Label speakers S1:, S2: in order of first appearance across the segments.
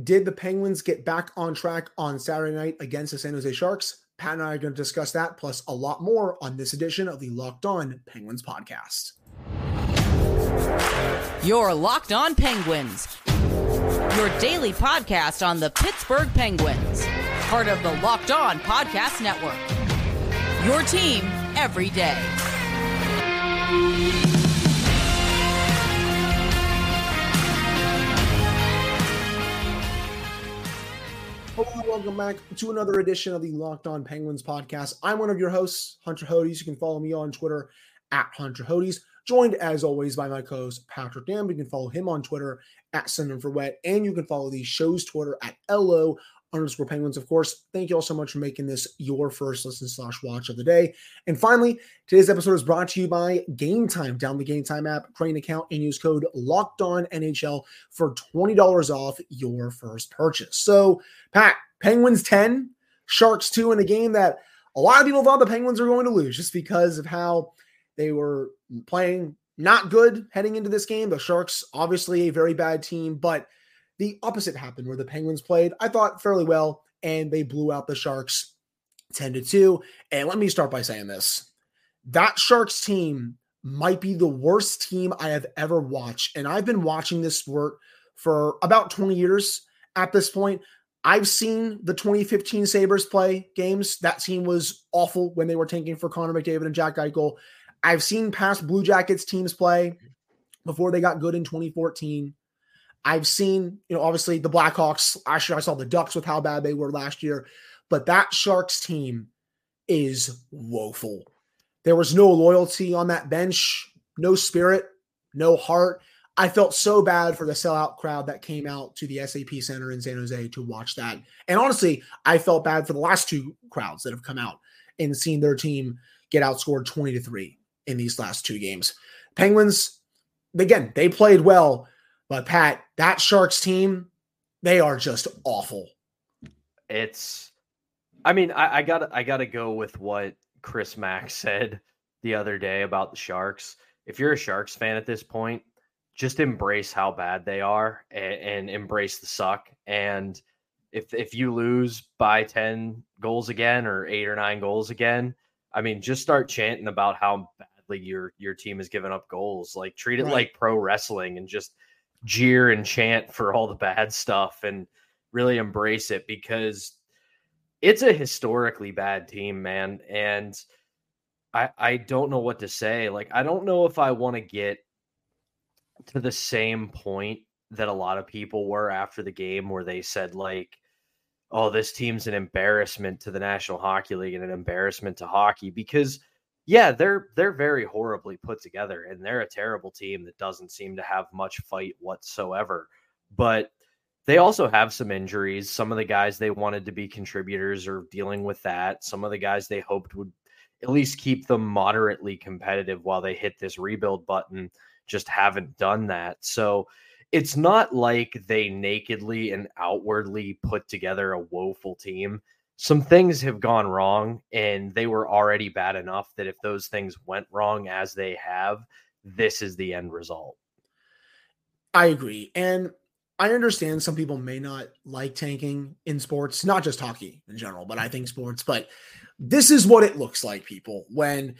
S1: Did the Penguins get back on track on Saturday night against the San Jose Sharks? Pat and I are going to discuss that plus a lot more on this edition of the Locked On Penguins podcast.
S2: Your Locked On Penguins, your daily podcast on the Pittsburgh Penguins, part of the Locked On Podcast Network. Your team every day.
S1: Hello, welcome back to another edition of the Locked On Penguins podcast. I'm one of your hosts, Hunter Hodes. You can follow me on Twitter at Hunter Hodes. Joined as always by my co-host Patrick Dam. You can follow him on Twitter at Send for Wet, and you can follow the show's Twitter at LO underscore penguins. Of course, thank you all so much for making this your first listen slash watch of the day. And finally, today's episode is brought to you by Game Time. Down the Game Time app, create an account, and use code Locked On NHL for twenty dollars off your first purchase. So, Pat, Penguins ten, Sharks two in a game that a lot of people thought the Penguins were going to lose just because of how they were playing not good heading into this game. The Sharks, obviously, a very bad team, but the opposite happened where the Penguins played, I thought, fairly well, and they blew out the Sharks 10 to 2. And let me start by saying this that Sharks team might be the worst team I have ever watched. And I've been watching this sport for about 20 years at this point. I've seen the 2015 Sabres play games. That team was awful when they were tanking for Connor McDavid and Jack Eichel. I've seen past Blue Jackets teams play before they got good in 2014. I've seen, you know, obviously the Blackhawks. Actually, I saw the Ducks with how bad they were last year, but that Sharks team is woeful. There was no loyalty on that bench, no spirit, no heart. I felt so bad for the sellout crowd that came out to the SAP Center in San Jose to watch that. And honestly, I felt bad for the last two crowds that have come out and seen their team get outscored 20 to 3 in these last two games. Penguins, again, they played well, but Pat, that Sharks team, they are just awful.
S3: It's, I mean, I, I got I got to go with what Chris Mack said the other day about the Sharks. If you're a Sharks fan at this point, just embrace how bad they are and, and embrace the suck. And if if you lose by ten goals again or eight or nine goals again, I mean, just start chanting about how badly your your team has given up goals. Like treat it right. like pro wrestling and just jeer and chant for all the bad stuff and really embrace it because it's a historically bad team, man. And I I don't know what to say. Like I don't know if I want to get to the same point that a lot of people were after the game where they said like oh this team's an embarrassment to the National Hockey League and an embarrassment to hockey because yeah, they're they're very horribly put together and they're a terrible team that doesn't seem to have much fight whatsoever. But they also have some injuries. Some of the guys they wanted to be contributors are dealing with that. Some of the guys they hoped would at least keep them moderately competitive while they hit this rebuild button just haven't done that. So it's not like they nakedly and outwardly put together a woeful team some things have gone wrong and they were already bad enough that if those things went wrong as they have, mm-hmm. this is the end result.
S1: I agree. And I understand some people may not like tanking in sports, not just hockey in general, but I think sports. But this is what it looks like, people, when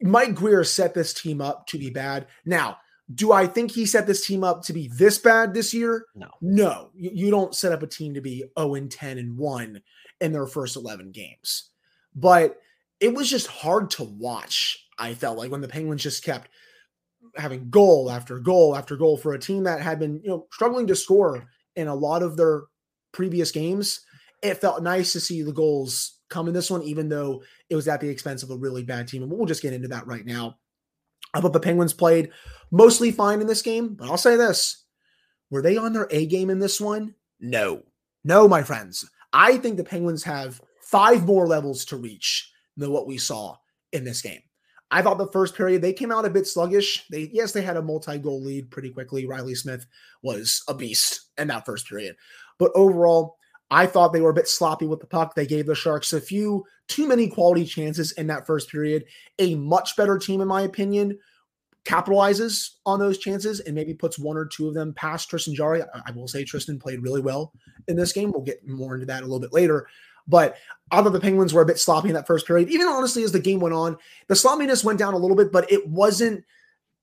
S1: Mike Grier set this team up to be bad. Now, do I think he set this team up to be this bad this year?
S3: No.
S1: No. You, you don't set up a team to be 0 and 10 and 1 in their first 11 games. But it was just hard to watch. I felt like when the Penguins just kept having goal after goal after goal for a team that had been, you know, struggling to score in a lot of their previous games. It felt nice to see the goals come in this one, even though it was at the expense of a really bad team. And we'll just get into that right now. I thought the Penguins played mostly fine in this game, but I'll say this. Were they on their A game in this one? No. No, my friends. I think the Penguins have five more levels to reach than what we saw in this game. I thought the first period they came out a bit sluggish. They yes, they had a multi-goal lead pretty quickly. Reilly Smith was a beast in that first period. But overall, I thought they were a bit sloppy with the puck. They gave the Sharks a few too many quality chances in that first period. A much better team, in my opinion, capitalizes on those chances and maybe puts one or two of them past Tristan Jarry. I, I will say Tristan played really well in this game. We'll get more into that a little bit later. But although the Penguins were a bit sloppy in that first period, even honestly, as the game went on, the sloppiness went down a little bit, but it wasn't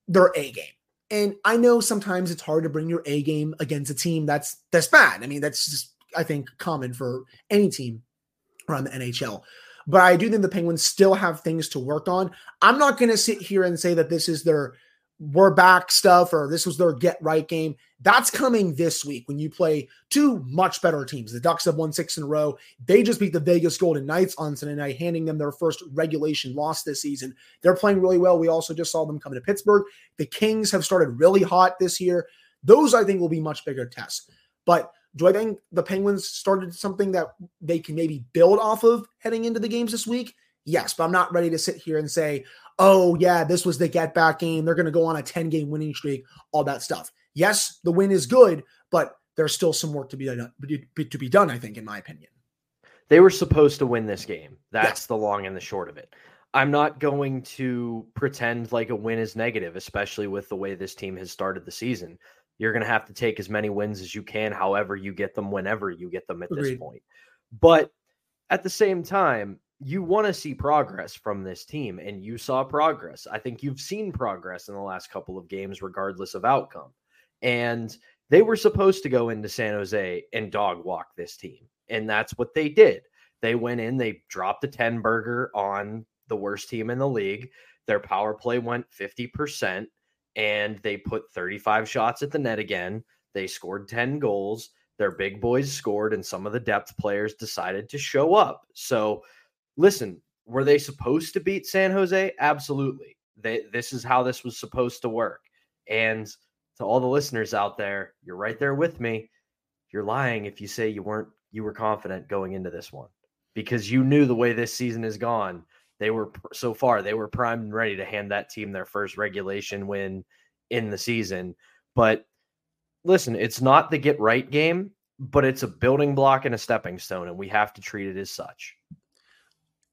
S1: their A game. And I know sometimes it's hard to bring your A game against a team that's that's bad. I mean, that's just I think common for any team around the NHL. But I do think the Penguins still have things to work on. I'm not going to sit here and say that this is their we're back stuff or this was their get right game. That's coming this week when you play two much better teams. The Ducks have won six in a row. They just beat the Vegas Golden Knights on Sunday night, handing them their first regulation loss this season. They're playing really well. We also just saw them come to Pittsburgh. The Kings have started really hot this year. Those, I think, will be much bigger tests. But do I think the Penguins started something that they can maybe build off of heading into the games this week? Yes, but I'm not ready to sit here and say, oh, yeah, this was the get back game. They're going to go on a 10 game winning streak, all that stuff. Yes, the win is good, but there's still some work to be done, to be done, I think, in my opinion.
S3: They were supposed to win this game. That's the long and the short of it. I'm not going to pretend like a win is negative, especially with the way this team has started the season. You're going to have to take as many wins as you can, however you get them, whenever you get them at Agreed. this point. But at the same time, you want to see progress from this team, and you saw progress. I think you've seen progress in the last couple of games, regardless of outcome. And they were supposed to go into San Jose and dog walk this team. And that's what they did. They went in, they dropped a 10 burger on the worst team in the league. Their power play went 50%, and they put 35 shots at the net again. They scored 10 goals. Their big boys scored, and some of the depth players decided to show up. So, listen, were they supposed to beat San Jose? Absolutely. They, this is how this was supposed to work. And to all the listeners out there, you're right there with me. You're lying if you say you weren't you were confident going into this one because you knew the way this season has gone. They were so far they were primed and ready to hand that team their first regulation win in the season. But listen, it's not the get right game, but it's a building block and a stepping stone, and we have to treat it as such.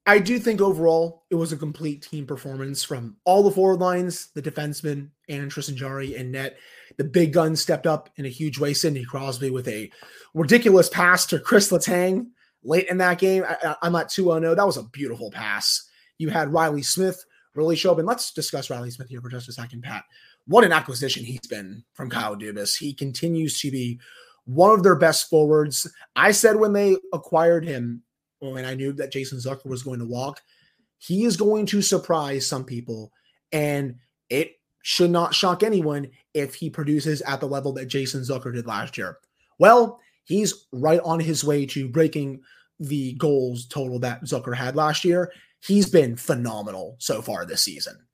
S1: I do think overall it was a complete team performance from all the forward lines, the defensemen, and Tristan Jarry and net. The big guns stepped up in a huge way. Sidney Crosby with a ridiculous pass to Chris Letang late in that game. I, am at 2 0. That was a beautiful pass. You had Reilly Smith really show up. And let's discuss Reilly Smith here for just a second, Pat. What an acquisition he's been from Kyle Dubas. He continues to be one of their best forwards. I said when they acquired him when I knew that Jason Zucker was going to walk, he is going to surprise some people. And it should not shock anyone if he produces at the level that Jason Zucker did last year. Well, he's right on his way to breaking the goals total that Zucker had last year. He's been phenomenal so far this season.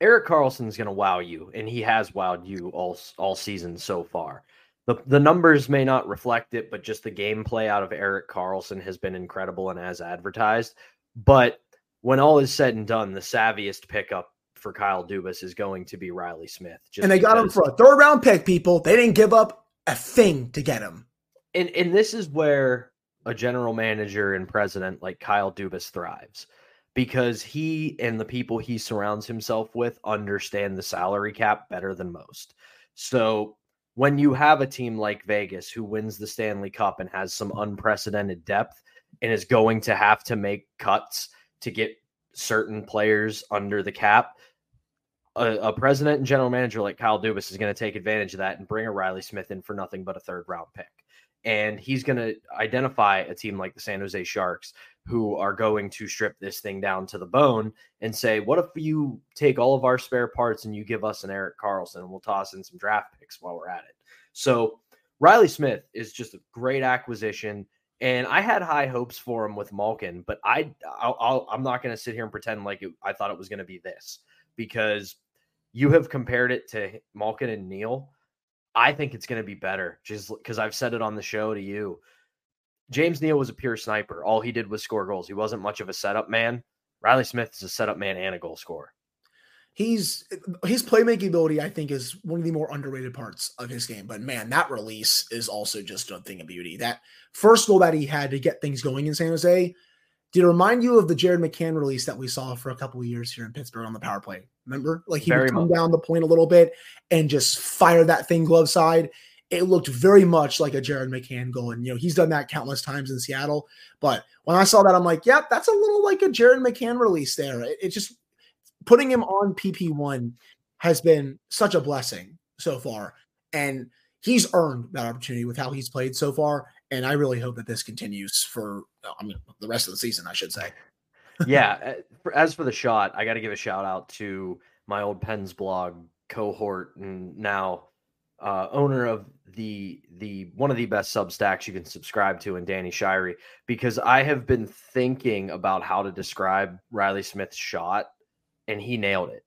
S3: Erik Karlsson's going to wow you, and he has wowed you all all season so far the the numbers may not reflect it, but just the gameplay out of Erik Karlsson has been incredible and as advertised. But when all is said and done, the savviest pickup for Kyle Dubas is going to be Reilly Smith.
S1: and they got him for a third round pick, people. They didn't give up a thing to get him.
S3: And and this is where a general manager and president like Kyle Dubas thrives because he and the people he surrounds himself with understand the salary cap better than most. So when you have a team like Vegas who wins the Stanley Cup and has some unprecedented depth and is going to have to make cuts to get certain players under the cap, a, a president and general manager like Kyle Dubas is going to take advantage of that and bring a Reilly Smith in for nothing but a third round pick. And he's going to identify a team like the San Jose Sharks who are going to strip this thing down to the bone and say, what if you take all of our spare parts and you give us an Erik Karlsson and we'll toss in some draft picks while we're at it? So Reilly Smith is just a great acquisition. And I had high hopes for him with Malkin, but I, i am not going to sit here and pretend like it, I thought it was going to be this because you have compared it to Malkin and Neal. I think it's going to be better just because I've said it on the show to you. James Neal was a pure sniper. All he did was score goals. He wasn't much of a setup man. Reilly Smith is a setup man and a goal scorer.
S1: He's his playmaking ability, I think, is one of the more underrated parts of his game. But man, that release is also just a thing of beauty. That first goal that he had to get things going in San Jose, Did it remind you of the Jared McCann release that we saw for a couple of years here in Pittsburgh on the power play? Remember, like he
S3: Very
S1: would come
S3: much.
S1: down the point a little bit and just fire that thing glove side. It looked very much like a Jared McCann goal, and you know he's done that countless times in Seattle. But when I saw that, I'm like, yep, that's a little like a Jared McCann release there. It, it just putting him on PP one has been such a blessing so far, and he's earned that opportunity with how he's played so far. And I really hope that this continues for, I mean, the rest of the season, I should say.
S3: yeah. uh, As for the shot, I got to give a shout out to my old Pens blog cohort and now uh, owner of the the one of the best Substacks you can subscribe to, and Danny Shirey, because I have been thinking about how to describe Reilly Smith's shot, and he nailed it.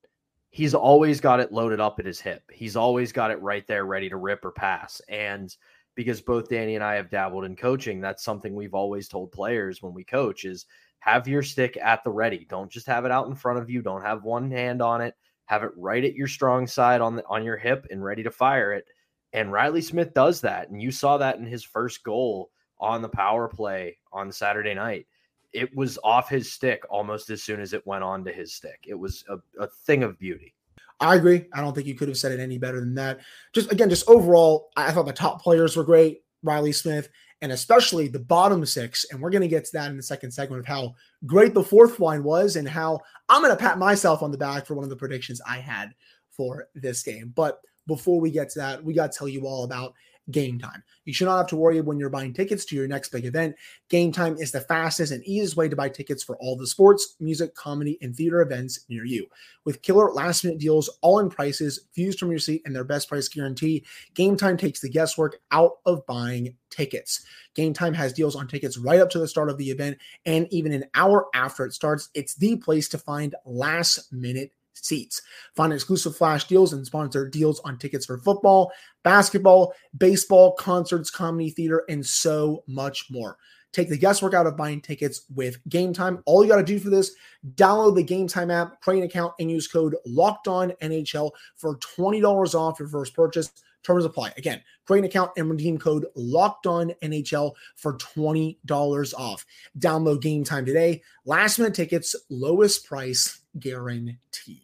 S3: He's always got it loaded up at his hip. He's always got it right there, ready to rip or pass. And because both Danny and I have dabbled in coaching, that's something we've always told players when we coach is have your stick at the ready. Don't just have it out in front of you. Don't have one hand on it. Have it right at your strong side on the on your hip and ready to fire it. And Reilly Smith does that. And you saw that in his first goal on the power play on Saturday night. It was off his stick almost as soon as it went onto his stick. It was a, a thing of beauty.
S1: I agree. I don't think you could have said it any better than that. Just again, just overall, I thought the top players were great. Reilly Smith, and especially the bottom six. And we're going to get to that in the second segment of how great the fourth line was and how I'm going to pat myself on the back for one of the predictions I had for this game. But before we get to that, we got to tell you all about game time. You should not have to worry when you're buying tickets to your next big event. Game time is the fastest and easiest way to buy tickets for all the sports, music, comedy, and theater events near you. With killer last minute deals, all in prices, views from your seat, and their best price guarantee, Game Time takes the guesswork out of buying tickets. Game Time has deals on tickets right up to the start of the event and even an hour after it starts. It's the place to find last minute seats. Find exclusive flash deals and sponsor deals on tickets for football, basketball, baseball, concerts, comedy, theater, and so much more. Take the guesswork out of buying tickets with Game Time. All you got to do for this, download the Game Time app, create an account, and use code Locked On NHL for $20 off your first purchase. Terms apply. Again, create an account and redeem code Locked On NHL for $20 off. Download Game Time today. Last minute tickets, lowest price guaranteed.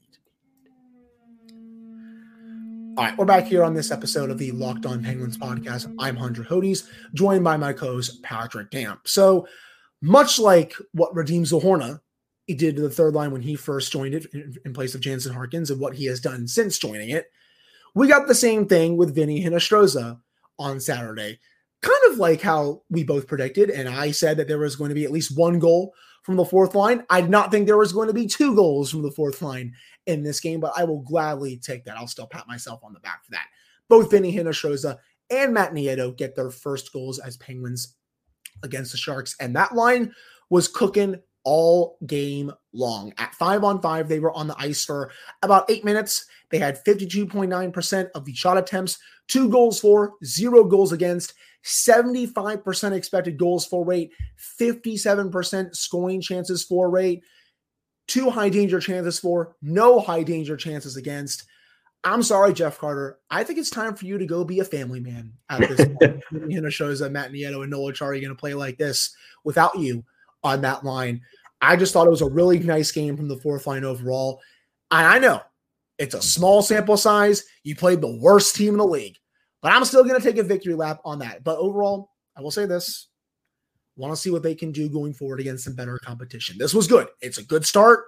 S1: All right, we're back here on this episode of the Locked On Penguins podcast. I'm Hunter Hodes, joined by my co-host Patrick Damp. So, much like what Radim Zohorna he did to the third line when he first joined it in place of Jansen Harkins, and what he has done since joining it, we got the same thing with Vinny Hinostroza on Saturday. Kind of like how we both predicted, and I said that there was going to be at least one goal from the fourth line. I did not think there was going to be two goals from the fourth line in this game, but I will gladly take that. I'll still pat myself on the back for that. Both Vinny Hinostroza and Matt Nieto get their first goals as Penguins against the Sharks, and that line was cooking all game long. At five on five, they were on the ice for about eight minutes. They had 52.9% of the shot attempts, two goals for, zero goals against, 75% expected goals for rate, 57% scoring chances for rate, two high danger chances for, no high danger chances against. I'm sorry, Jeff Carter. I think it's time for you to go be a family man at this point. Hinostroza Matt Nieto and Noel Acciari going to play like this without you on that line. I just thought it was a really nice game from the fourth line overall. And I know it's a small sample size. You played the worst team in the league, but I'm still going to take a victory lap on that. But overall, I will say this want to see what they can do going forward against some better competition. This was good. It's a good start.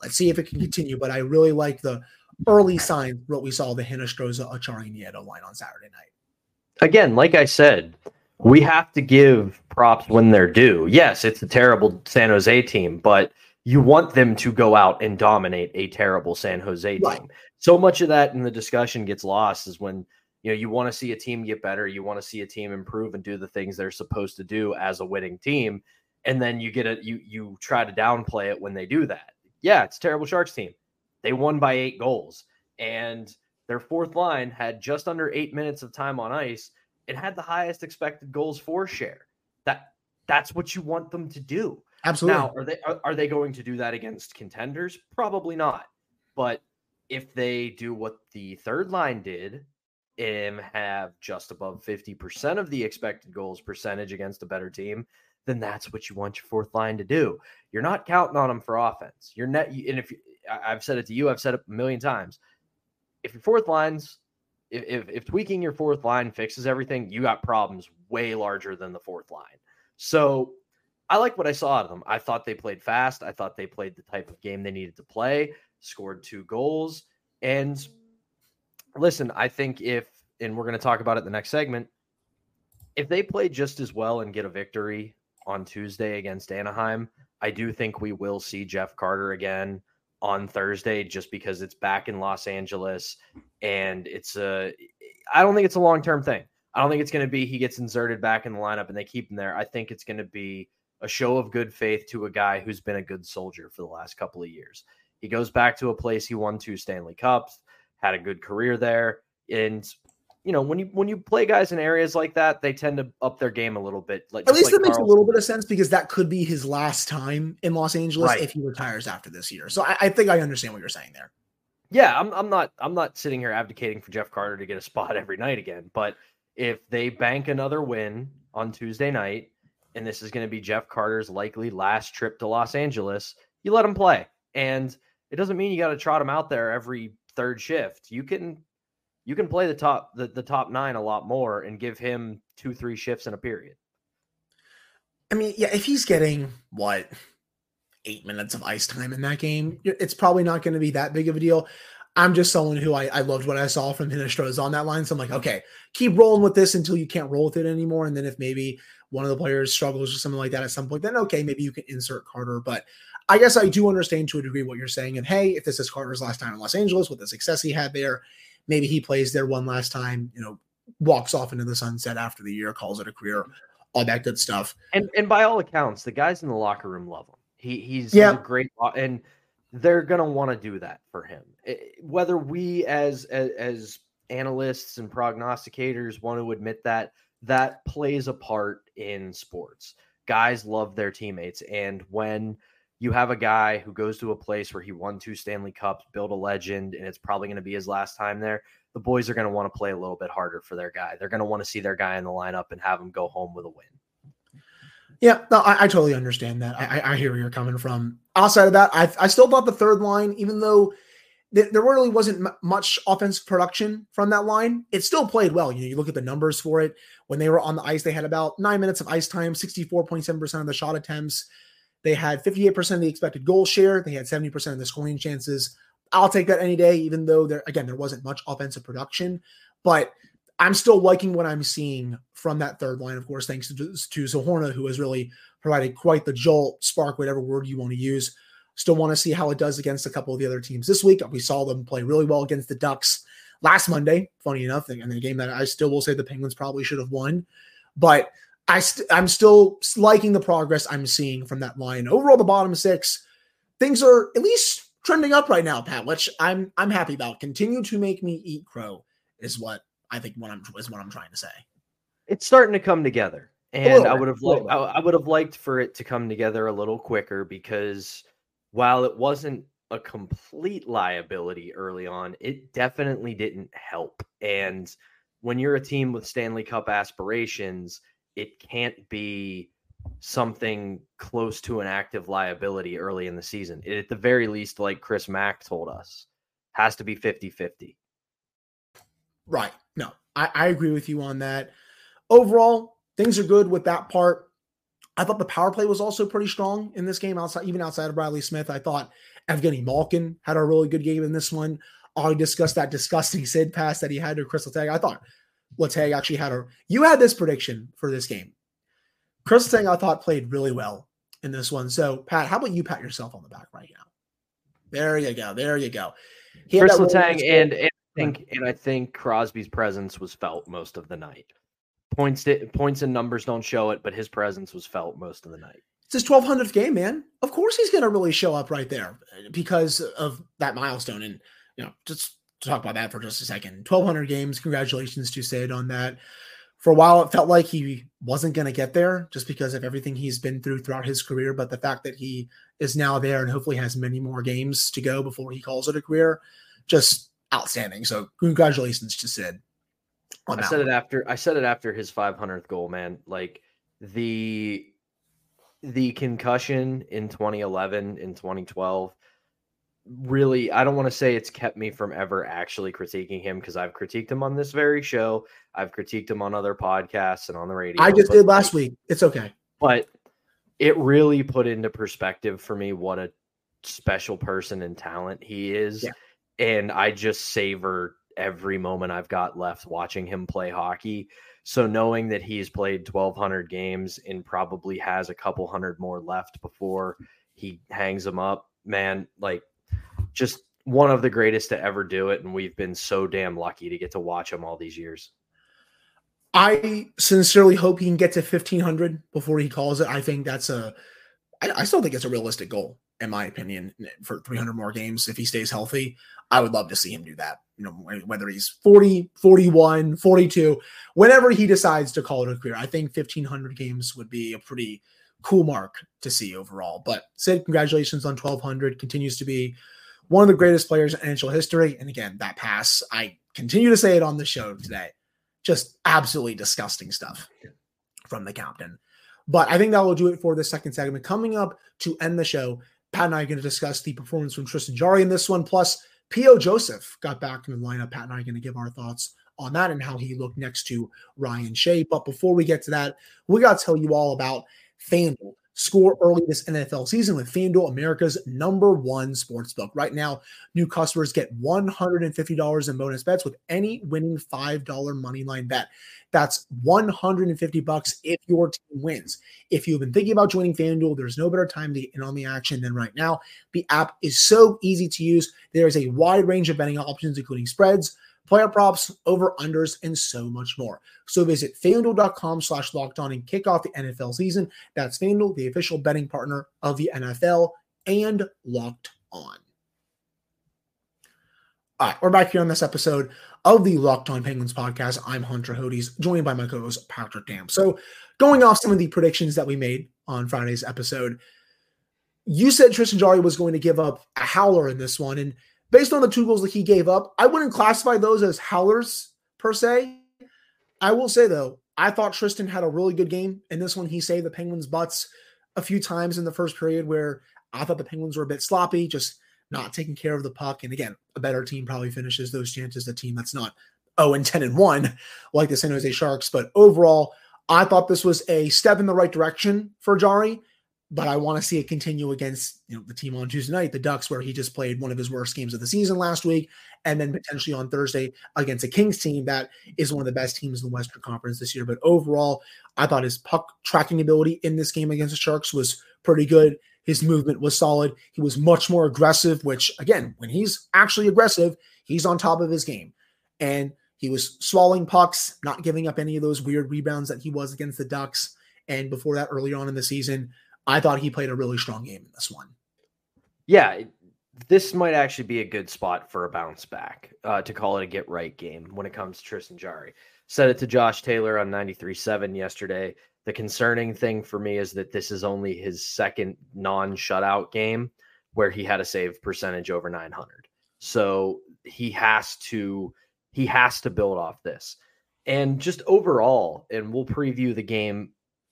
S1: Let's see if it can continue. But I really like the early sign what we saw the Hinostroza Acciari Nieto line on Saturday night.
S3: Again, like I said, we have to give props when they're due. Yes, it's a terrible San Jose team, but you want them to go out and dominate a terrible San Jose
S1: Right.
S3: team. So much of that in the discussion gets lost is when you know you want to see a team get better, you want to see a team improve and do the things they're supposed to do as a winning team, and then you get it you you try to downplay it when they do that. Yeah, it's a terrible Sharks team. They won by 8 goals and their fourth line had just under 8 minutes of time on ice it had the highest expected goals for share. That that's what you want them to do.
S1: Absolutely.
S3: Now, are they are, are they going to do that against contenders? Probably not. But if they do what the third line did and have just above 50% of the expected goals percentage against a better team, then that's what you want your fourth line to do. You're not counting on them for offense. You're net, and if I've said it to you, I've said it a million times. If your fourth line's if, if, if tweaking your fourth line fixes everything, you got problems way larger than the fourth line. So I like what I saw out of them. I thought they played fast. I thought they played the type of game they needed to play, scored two goals. And listen, I think if, and we're going to talk about it the next segment, if they play just as well and get a victory on Tuesday against Anaheim, I do think we will see Jeff Carter again on Thursday just because it's back in Los Angeles and it's a I don't think it's a long-term thing. I don't think it's going to be he gets inserted back in the lineup and they keep him there. I think it's going to be a show of good faith to a guy who's been a good soldier for the last couple of years. He goes back to a place he won two Stanley Cups, had a good career there, and you know when you when you play guys in areas like that, they tend to up their game a little bit.
S1: Like at least like it makes a little bit of sense because that could be his last time in Los Angeles right. if he retires after this year. So I, I think I understand what you're saying there.
S3: Yeah, I'm I'm not I'm not sitting here advocating for Jeff Carter to get a spot every night again, but if they bank another win on Tuesday night, and this is going to be Jeff Carter's likely last trip to Los Angeles, you let him play. And it doesn't mean you got to trot him out there every third shift. You can you can play the top the, the top nine a lot more and give him two, three shifts in a period.
S1: I mean, yeah, if he's getting what eight minutes of ice time in that game, it's probably not going to be that big of a deal. I'm just someone who I, I loved what I saw from Hinostroza on that line. So I'm like, okay, keep rolling with this until you can't roll with it anymore. And then if maybe one of the players struggles or something like that at some point, then okay, maybe you can insert Carter. But I guess I do understand to a degree what you're saying. And hey, if this is Carter's last time in Los Angeles with the success he had there, maybe he plays there one last time, you know, walks off into the sunset after the year, calls it a career, all that good stuff.
S3: And and by all accounts, the guys in the locker room love him. He he's, yeah. he's a great and they're gonna want to do that for him. Whether we as, as as analysts and prognosticators want to admit that, that plays a part in sports. Guys love their teammates, and when you have a guy who goes to a place where he won two Stanley Cups, built a legend, and it's probably going to be his last time there. The boys are going to want to play a little bit harder for their guy. They're going to want to see their guy in the lineup and have him go home with a win.
S1: Yeah, no, I, I totally understand that. I, I, hear where you're coming from. Outside of that, I, I still thought the third line, even though th- there really wasn't m- much offensive production from that line, it still played well. You know, you look at the numbers for it. When they were on the ice, they had about nine minutes of ice time, 64.7% of the shot attempts. They had 58% of the expected goal share. They had 70% of the scoring chances. I'll take that any day, even though there, again, there wasn't much offensive production. But I'm still liking what I'm seeing from that third line, of course, thanks to, to Zohorna, who has really provided quite the jolt, spark, whatever word you want to use. Still want to see how it does against a couple of the other teams this week. We saw them play really well against the Ducks last Monday, funny enough, in a game that I still will say the Penguins probably should have won. But I st- I'm still liking the progress I'm seeing from that line. Overall, the bottom six, things are at least trending up right now, Pat, which I'm I'm happy about. Continue to make me eat crow is what I think what I'm is what I'm trying to say.
S3: It's starting to come together, and I would have liked I, I would have liked for it to come together a little quicker because while it wasn't a complete liability early on, it definitely didn't help. And when you're a team with Stanley Cup aspirations, it can't be something close to an active liability early in the season. It, at the very least, like Chris Mack told us, has to be 50 50.
S1: Right. No, I, I agree with you on that. Overall, things are good with that part. I thought the power play was also pretty strong in this game, outside even outside of Bradley Smith. I thought Evgeny Malkin had a really good game in this one. I discussed that disgusting Sid pass that he had to Chris Letang. I thought Letang actually had a. You had this prediction for this game. Chris Letang, I thought, played really well in this one. So, Pat, how about you pat yourself on the back right now? There you go. There you go.
S3: He Chris Letang and, and think, and I think Crosby's presence was felt most of the night. Points, points and numbers don't show it, but his presence was felt most of the night.
S1: It's his 1200th game, man. Of course, he's going to really show up right there eh, because of that milestone. And you know, just to talk about that for just a second, 1200 games. Congratulations to Sid on that. For a while, it felt like he wasn't going to get there just because of everything he's been through throughout his career. But the fact that he is now there and hopefully has many more games to go before he calls it a career, just outstanding. So congratulations to Sid.
S3: I said one. it after I said it after his 500th goal, man. Like the the concussion in 2011 in 2012 really I don't want to say it's kept me from ever actually critiquing him because I've critiqued him on this very show. I've critiqued him on other podcasts and on the radio.
S1: I just did last week. It's okay.
S3: But it really put into perspective for me what a special person and talent he is. Yeah. And I just savor every moment I've got left watching him play hockey. So knowing that he's played 1200 games and probably has a couple hundred more left before he hangs them up, man, like just one of the greatest to ever do it. And we've been so damn lucky to get to watch him all these years.
S1: I sincerely hope he can get to 1500 before he calls it. I think that's a, I, I still think it's a realistic goal, in my opinion, for 300 more games if he stays healthy. I would love to see him do that. You know, whether he's 40, 41, 42, whenever he decides to call it a career, I think 1500 games would be a pretty cool mark to see overall. But Sid, congratulations on 1200. Continues to be one of the greatest players in NHL history. And again, that pass, I continue to say it on the show today. Just absolutely disgusting stuff from the captain. But I think that will do it for the second segment. Coming up to end the show, Pat and I are going to discuss the performance from Tristan Jarry in this one. Plus, P.O. Joseph got back in the lineup. Pat and I are going to give our thoughts on that and how he looked next to Ryan Shea. But before we get to that, we got to tell you all about FanDuel score early this NFL season with FanDuel, America's number one sports book. Right now, new customers get $150 in bonus bets with any winning $5 money line bet. That's 150 bucks if your team wins. If you've been thinking about joining FanDuel, there's no better time to get in on the action than right now. The app is so easy to use. There is a wide range of betting options, including spreads, player props, over unders, and so much more. So visit fanduel.com slash locked on and kick off the NFL season. That's FanDuel, the official betting partner of the NFL and locked on. All right, we're back here on this episode of the Locked On Penguins podcast. I'm Hunter Hodes, joined by my co-host Patrick Dam. So, going off some of the predictions that we made on Friday's episode, you said Tristan Jarry was going to give up a howler in this one, and based on the two goals that he gave up, I wouldn't classify those as howlers per se. I will say though, I thought Tristan had a really good game in this one. He saved the Penguins' butts a few times in the first period where I thought the Penguins were a bit sloppy, just not taking care of the puck. And again, a better team probably finishes those chances. A team that's not 0 and 10 and 1 like the San Jose Sharks. But overall, I thought this was a step in the right direction for Jarry but I want to see it continue against you know the team on Tuesday night, the Ducks, where he just played one of his worst games of the season last week, and then potentially on Thursday against a Kings team that is one of the best teams in the Western Conference this year. But overall, I thought his puck tracking ability in this game against the Sharks was pretty good. His movement was solid. He was much more aggressive, which again, when he's actually aggressive, he's on top of his game. And he was swallowing pucks, not giving up any of those weird rebounds that he was against the Ducks. And before that, early on in the season, I thought he played a really strong game in this one.
S3: Yeah, this might actually be a good spot for a bounce back uh, to call it a get right game when it comes to Tristan Jarry. Said it to Josh Taylor on 93.7 yesterday. The concerning thing for me is that this is only his second non shutout game where he had a save percentage over 900. So he has to he has to build off this. And just overall, and we'll preview the game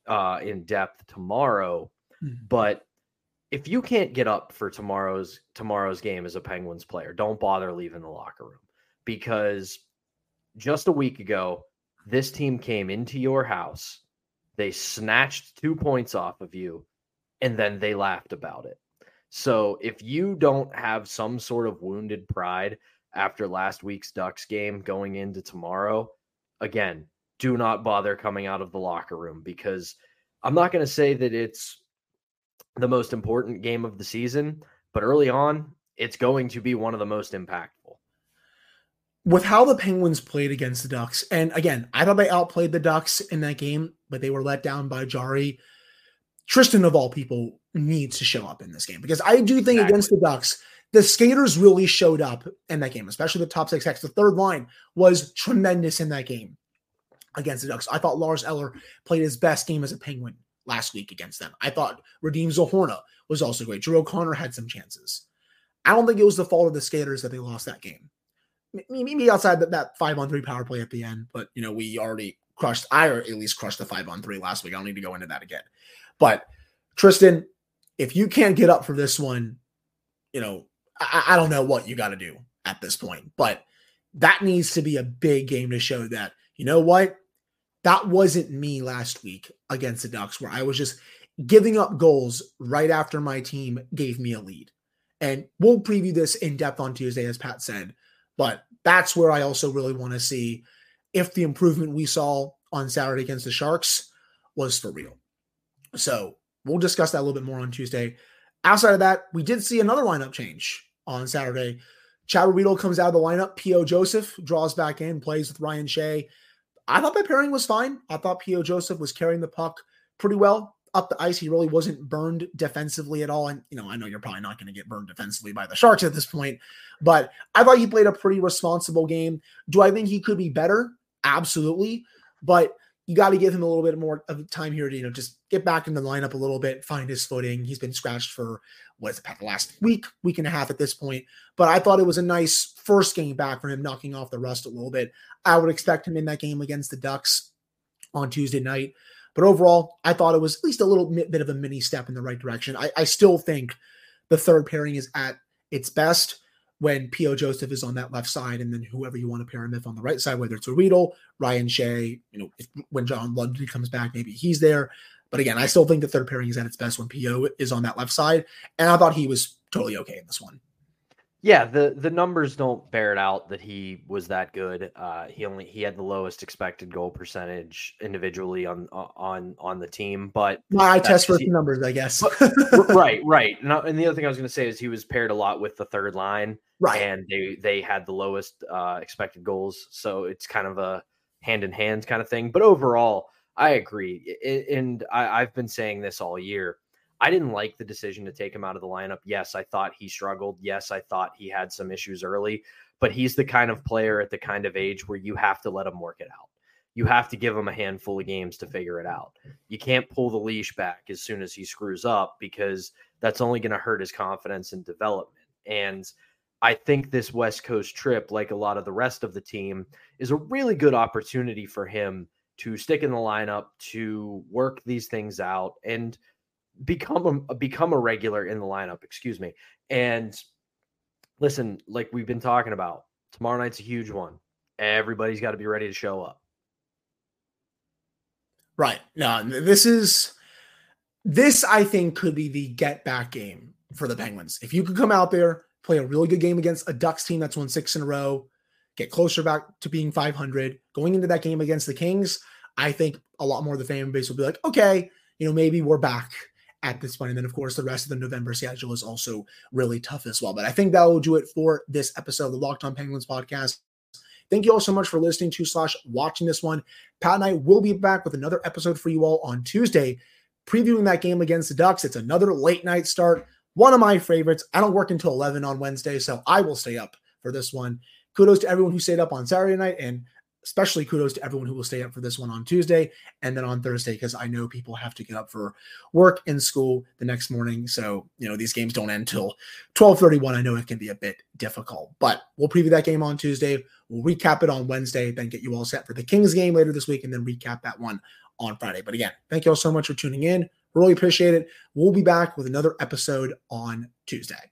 S3: uh, in depth tomorrow. Mm-hmm. But if you can't get up for tomorrow's tomorrow's game as a Penguins player, don't bother leaving the locker room because just a week ago, this team came into your house, they snatched two points off of you, and then they laughed about it. So if you don't have some sort of wounded pride after last week's Ducks game going into tomorrow, again, do not bother coming out of the locker room because I'm not going to say that it's the most important game of the season, but early on, it's going to be one of the most impactful.
S1: With how the Penguins played against the Ducks, and again, I thought they outplayed the Ducks in that game, but they were let down by Jarry. Tristan, of all people, needs to show up in this game because I do think exactly. against the Ducks, the skaters really showed up in that game, especially the top six X. The third line was tremendous in that game against the Ducks. I thought Lars Eller played his best game as a Penguin last week against them. I thought Radim Zohorna was also great. Drew O'Connor had some chances. I don't think it was the fault of the skaters that they lost that game. Maybe outside that, that five on three power play at the end, but you know, we already crushed, I at least crushed the five on three last week. I don't need to go into that again. But Tristan, if you can't get up for this one, you know, I, I don't know what you got to do at this point, but that needs to be a big game to show that, you know what? That wasn't me last week against the Ducks, where I was just giving up goals right after my team gave me a lead. And we'll preview this in depth on Tuesday, as Pat said. But that's where I also really want to see if the improvement we saw on Saturday against the Sharks was for real. So we'll discuss that a little bit more on Tuesday. Outside of that, we did see another lineup change on Saturday. Chad Ruhwedel comes out of the lineup. P.O. Joseph draws back in, plays with Ryan Shea. I thought that pairing was fine. I thought P.O. Joseph was carrying the puck pretty well up the ice. He really wasn't burned defensively at all. And, you know, I know you're probably not going to get burned defensively by the Sharks at this point, but I thought he played a pretty responsible game. Do I think he could be better? Absolutely. But you got to give him a little bit more of time here to, you know, just get back in the lineup a little bit, find his footing. He's been scratched for it, about the last week, week and a half at this point. But I thought it was a nice first game back for him, knocking off the rust a little bit. I would expect him in that game against the Ducks on Tuesday night. But overall, I thought it was at least a little bit of a mini step in the right direction. I, I still think the third pairing is at its best when P.O. Joseph is on that left side, and then whoever you want to pair him with on the right side, whether it's a Riedel, Ryan Shea, you know, if, when John Ludvig comes back, maybe he's there. But again, I still think the third pairing is at its best when P.O. is on that left side, and I thought he was totally okay in this one.
S3: Yeah, the the numbers don't bear it out that he was that good. Uh, he only he had the lowest expected goal percentage individually on on on the team, but
S1: my test for numbers, I guess.
S3: right, right. And, and the other thing I was going to say is he was paired a lot with the third line,
S1: right?
S3: And they they had the lowest uh, expected goals, so it's kind of a hand in hand kind of thing. But overall, I agree, and I, I've been saying this all year I didn't like the decision to take him out of the lineup. Yes, I thought he struggled. Yes, I thought he had some issues early, but he's the kind of player at the kind of age where you have to let him work it out. You have to give him a handful of games to figure it out. You can't pull the leash back as soon as he screws up because that's only going to hurt his confidence and development. And I think this West Coast trip, like a lot of the rest of the team, is a really good opportunity for him to stick in the lineup, to work these things out. And become a become a regular in the lineup. Excuse me. And listen, like we've been talking about, tomorrow night's a huge one. Everybody's got to be ready to show up.
S1: Right. No, this is this I think could be the get back game for the Penguins. If you could come out there, play a really good game against a Ducks team that's won six in a row, get closer back to being 500, going into that game against the Kings, I think a lot more of the fan base will be like, okay, you know, maybe we're back at this point. And then, of course, the rest of the November schedule is also really tough as well. But I think that will do it for this episode of the Locked On Penguins podcast. Thank you all so much for listening to slash watching this one. Pat and I will be back with another episode for you all on Tuesday, previewing that game against the Ducks. It's another late night start, one of my favorites. I don't work until 11 on Wednesday, so I will stay up for this one. Kudos to everyone who stayed up on Saturday night and especially kudos to everyone who will stay up for this one on Tuesday and then on Thursday because I know people have to get up for work and school the next morning. So, you know, these games don't end till 12:31. I know it can be a bit difficult, but we'll preview that game on Tuesday. We'll recap it on Wednesday, then get you all set for the Kings game later this week and then recap that one on Friday. But again, thank you all so much for tuning in. Really appreciate it. We'll be back with another episode on Tuesday.